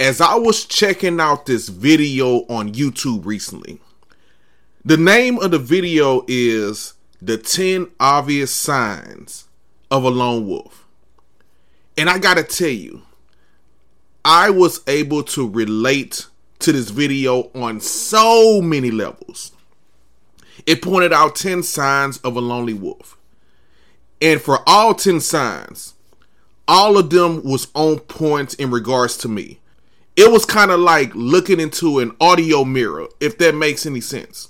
as I was checking out this video on YouTube recently, the name of the video is The 10 Obvious Signs of a Lone Wolf. And I gotta tell you, I was able to relate to this video on so many levels. It pointed out 10 signs of a lonely wolf. And for all 10 signs, all of them was on point in regards to me. It was kind of like looking into an audio mirror, if that makes any sense.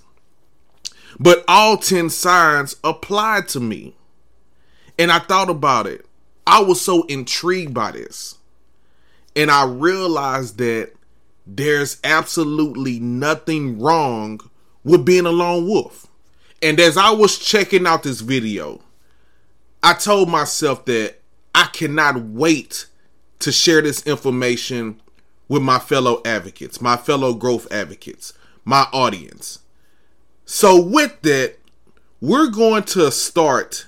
But all 10 signs applied to me. And I thought about it. I was so intrigued by this. And I realized that there's absolutely nothing wrong with being a lone wolf. And as I was checking out this video, I told myself that I cannot wait to share this information with my fellow advocates, my fellow growth advocates, my audience. So, with that, we're going to start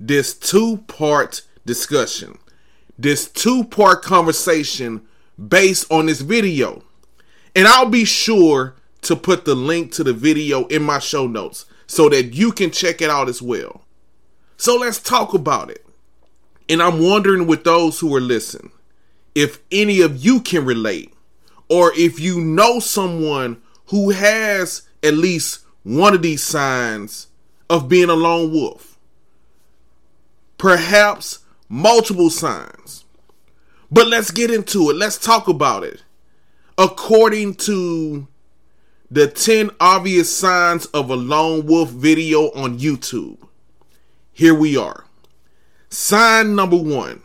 this two part discussion, this two part conversation based on this video. And I'll be sure to put the link to the video in my show notes so that you can check it out as well. So let's talk about it. And I'm wondering with those who are listening, if any of you can relate, or if you know someone who has at least one of these signs of being a lone wolf. Perhaps multiple signs. But let's get into it. Let's talk about it. According to the 10 obvious signs of a lone wolf video on YouTube, here we are. Sign number one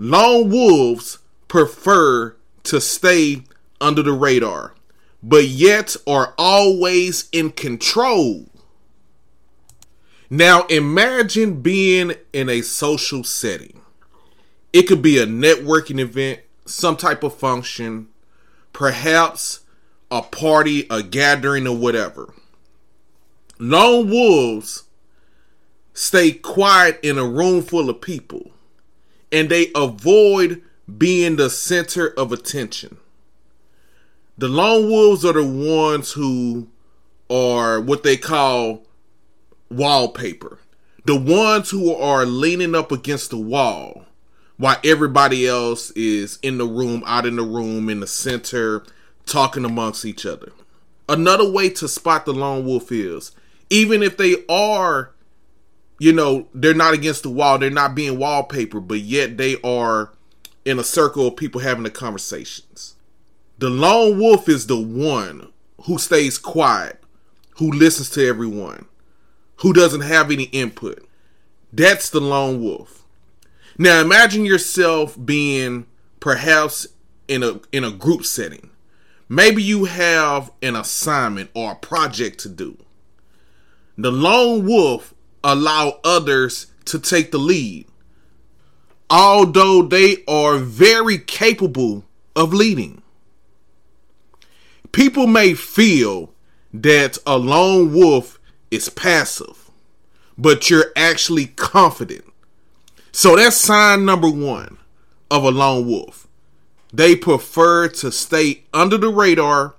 lone wolves prefer to stay under the radar, but yet are always in control. Now, imagine being in a social setting. It could be a networking event, some type of function, perhaps a party, a gathering, or whatever. Lone wolves stay quiet in a room full of people and they avoid being the center of attention. The lone wolves are the ones who are what they call wallpaper. The ones who are leaning up against the wall while everybody else is in the room, out in the room, in the center, talking amongst each other. Another way to spot the lone wolf is even if they are you know, they're not against the wall, they're not being wallpaper, but yet they are in a circle of people having the conversations. The lone wolf is the one who stays quiet, who listens to everyone, who doesn't have any input. That's the lone wolf. Now imagine yourself being perhaps in a in a group setting. Maybe you have an assignment or a project to do. The lone wolf allow others to take the lead. Although they are very capable of leading. People may feel that a lone wolf is passive, but you're actually confident. So that's sign number one of a lone wolf. They prefer to stay under the radar,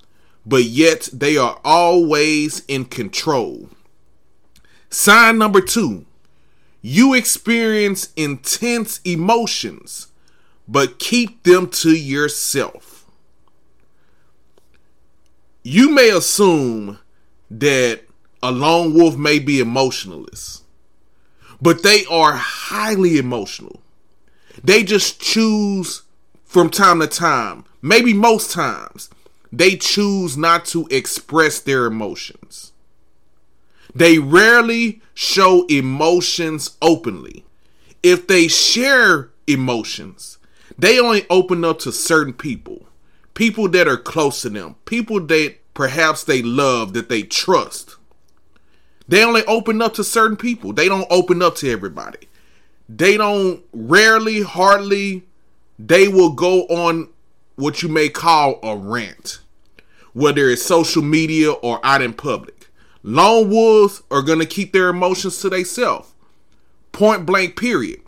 but yet they are always in control. Sign number two you experience intense emotions, but keep them to yourself. You may assume that a lone wolf may be emotionless, but they are highly emotional. They just choose from time to time, maybe most times, they choose not to express their emotions. They rarely show emotions openly. If they share emotions, they only open up to certain people, people that are close to them, people that perhaps they love, that they trust. They only open up to certain people. They don't open up to everybody. They don't rarely, hardly, they will go on what you may call a rant, whether it's social media or out in public. Lone wolves are going to keep their emotions to themselves. Point blank, period.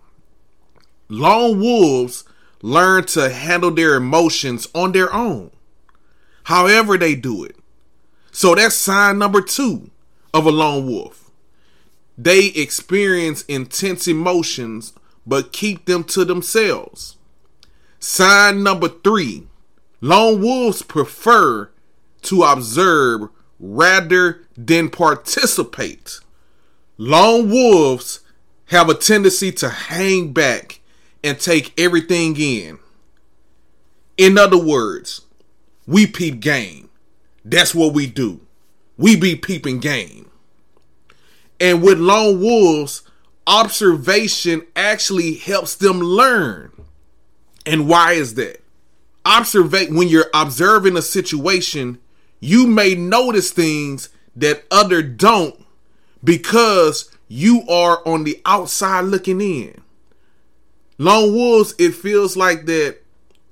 Lone wolves learn to handle their emotions on their own, however they do it. So that's sign number two of a lone wolf. They experience intense emotions but keep them to themselves. Sign number three lone wolves prefer to observe rather than participate. Lone wolves have a tendency to hang back and take everything in. In other words, we peep game. That's what we do. We be peeping game. And with lone wolves, observation actually helps them learn. And why is that? Observe when you're observing a situation, you may notice things that other don't because you are on the outside looking in. Lone wolves, it feels like that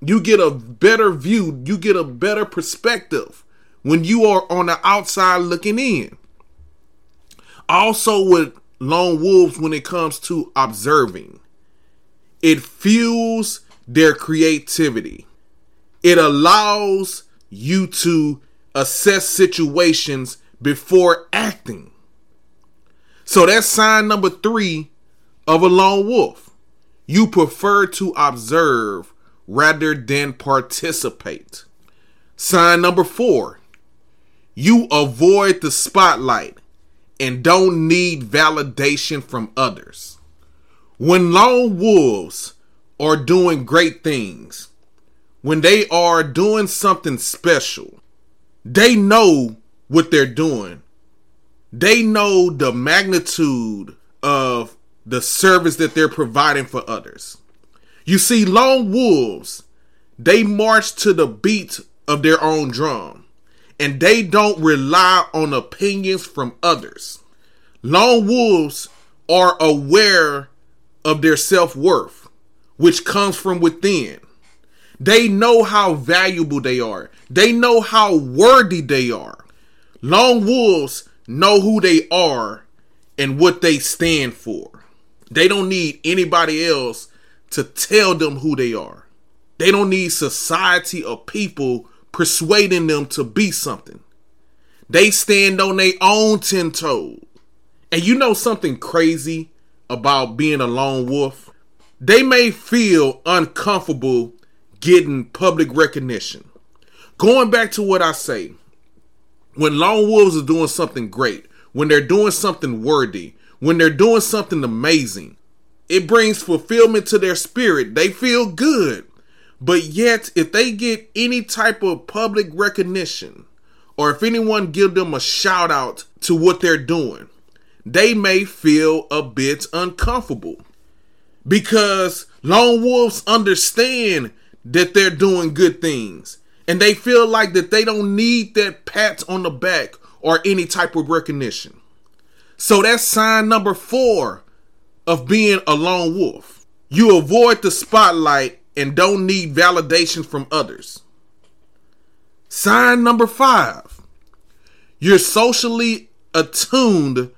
you get a better view, you get a better perspective when you are on the outside looking in. Also, with lone wolves, when it comes to observing, it fuels their creativity. It allows you to assess situations before acting. So that's sign number three of a lone wolf. You prefer to observe rather than participate. Sign number four. You avoid the spotlight and don't need validation from others. When lone wolves are doing great things, when they are doing something special, they know what they're doing. They know the magnitude of the service that they're providing for others. You see, lone wolves, they march to the beat of their own drum and they don't rely on opinions from others. Lone wolves are aware of their self worth, which comes from within. They know how valuable they are. They know how worthy they are. Lone wolves know who they are and what they stand for. They don't need anybody else to tell them who they are. They don't need society or people persuading them to be something. They stand on their own ten toes. And you know something crazy about being a lone wolf? They may feel uncomfortable getting public recognition. Going back to what I say, when lone wolves are doing something great, when they're doing something worthy, when they're doing something amazing, it brings fulfillment to their spirit. They feel good. But yet, if they get any type of public recognition, or if anyone give them a shout out to what they're doing, they may feel a bit uncomfortable. Because lone wolves understand that they're doing good things. And they feel like that they don't need that pat on the back or any type of recognition. So that's sign number four of being a lone wolf. You avoid the spotlight and don't need validation from others. Sign number five. You're socially attuned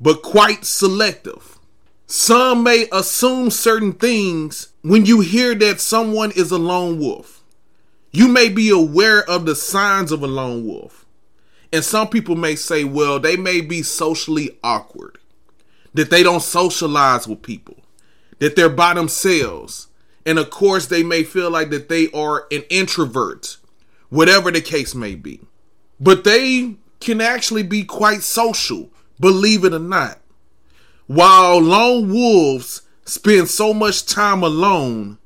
but quite selective. Some may assume certain things when you hear that someone is a lone wolf. You may be aware of the signs of a lone wolf. And some people may say, well, they may be socially awkward, that they don't socialize with people, that they're by themselves. And of course, they may feel like that they are an introvert, whatever the case may be. But they can actually be quite social, believe it or not. While lone wolves spend so much time alone,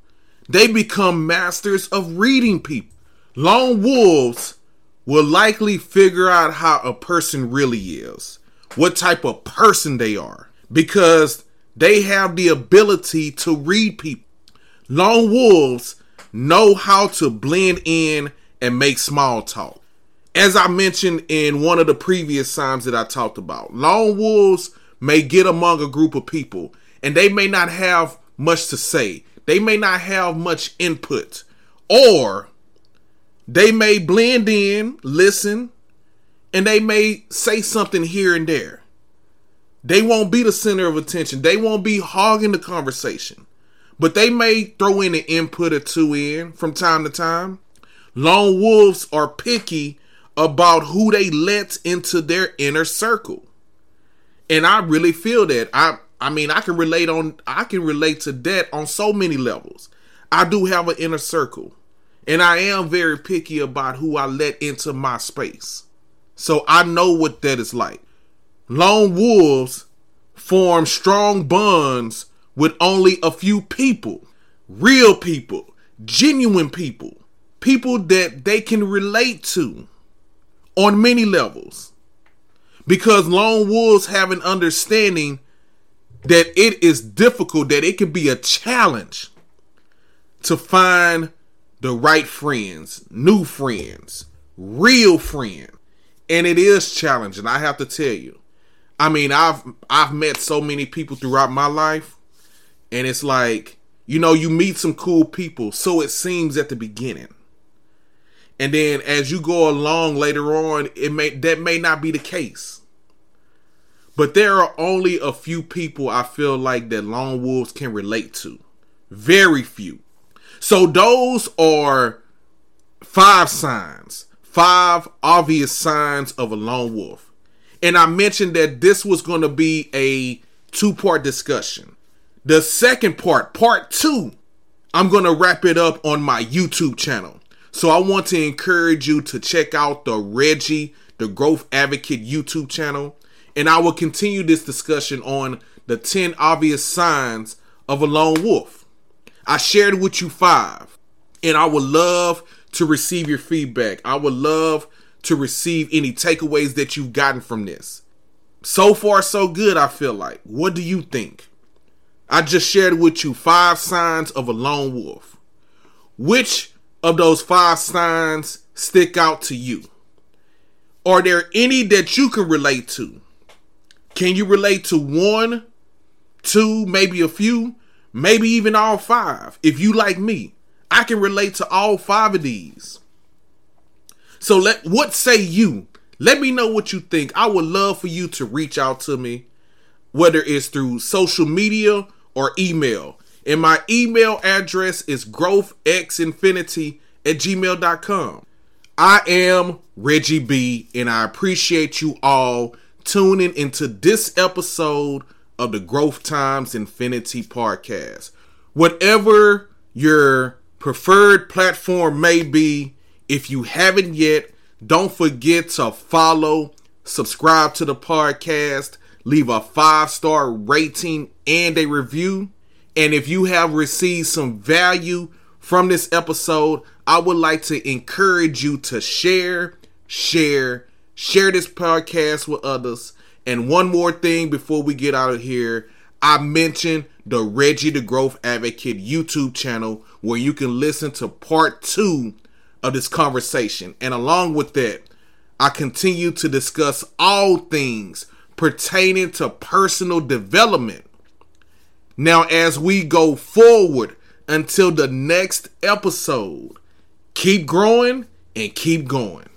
they become masters of reading people. Lone wolves will likely figure out how a person really is, what type of person they are, because they have the ability to read people. Lone wolves know how to blend in and make small talk. As I mentioned in one of the previous signs that I talked about, lone wolves may get among a group of people and they may not have much to say. They may not have much input. Or they may blend in, listen, and they may say something here and there. They won't be the center of attention. They won't be hogging the conversation. but they may throw in an input or two in from time to time. Lone wolves are picky about who they let into their inner circle. And I really feel that. I I mean, I can relate on I can relate to that on so many levels. I do have an inner circle. And I am very picky about who I let into my space. So I know what that is like. Lone wolves form strong bonds with only a few people, real people, genuine people, people that they can relate to on many levels. Because lone wolves have an understanding that it is difficult, that it can be a challenge to find the right friends, new friends, real friends. And it is challenging, I have to tell you. I mean, I've I've met so many people throughout my life, and it's like, you know, you meet some cool people, so it seems at the beginning. And then as you go along later on, it may that may not be the case. But there are only a few people I feel like that lone wolves can relate to. Very few. So those are five signs, five obvious signs of a lone wolf. And I mentioned that this was going to be a two part discussion. The second part, part two, I'm going to wrap it up on my YouTube channel. So I want to encourage you to check out the Reggie, the Growth Advocate YouTube channel. And I will continue this discussion on the 10 obvious signs of a lone wolf. I shared with you five, and I would love to receive your feedback. I would love to receive any takeaways that you've gotten from this. So far, so good, I feel like. What do you think? I just shared with you five signs of a lone wolf. Which of those five signs stick out to you? Are there any that you can relate to? Can you relate to one, two, maybe a few? maybe even all five. If you like me, I can relate to all five of these. So let what say you? Let me know what you think. I would love for you to reach out to me, whether it's through social media or email. And my email address is growthxinfinity at gmail.com. I am Reggie B, and I appreciate you all tuning into this episode of the Growth Times Infinity podcast. Whatever your preferred platform may be, if you haven't yet, don't forget to follow, subscribe to the podcast, leave a five star rating and a review. And if you have received some value from this episode, I would like to encourage you to share, share, share this podcast with others and one more thing before we get out of here. I mentioned the Reggie the Growth Advocate YouTube channel where you can listen to part two of this conversation. And along with that, I continue to discuss all things pertaining to personal development. Now, as we go forward until the next episode, keep growing and keep going.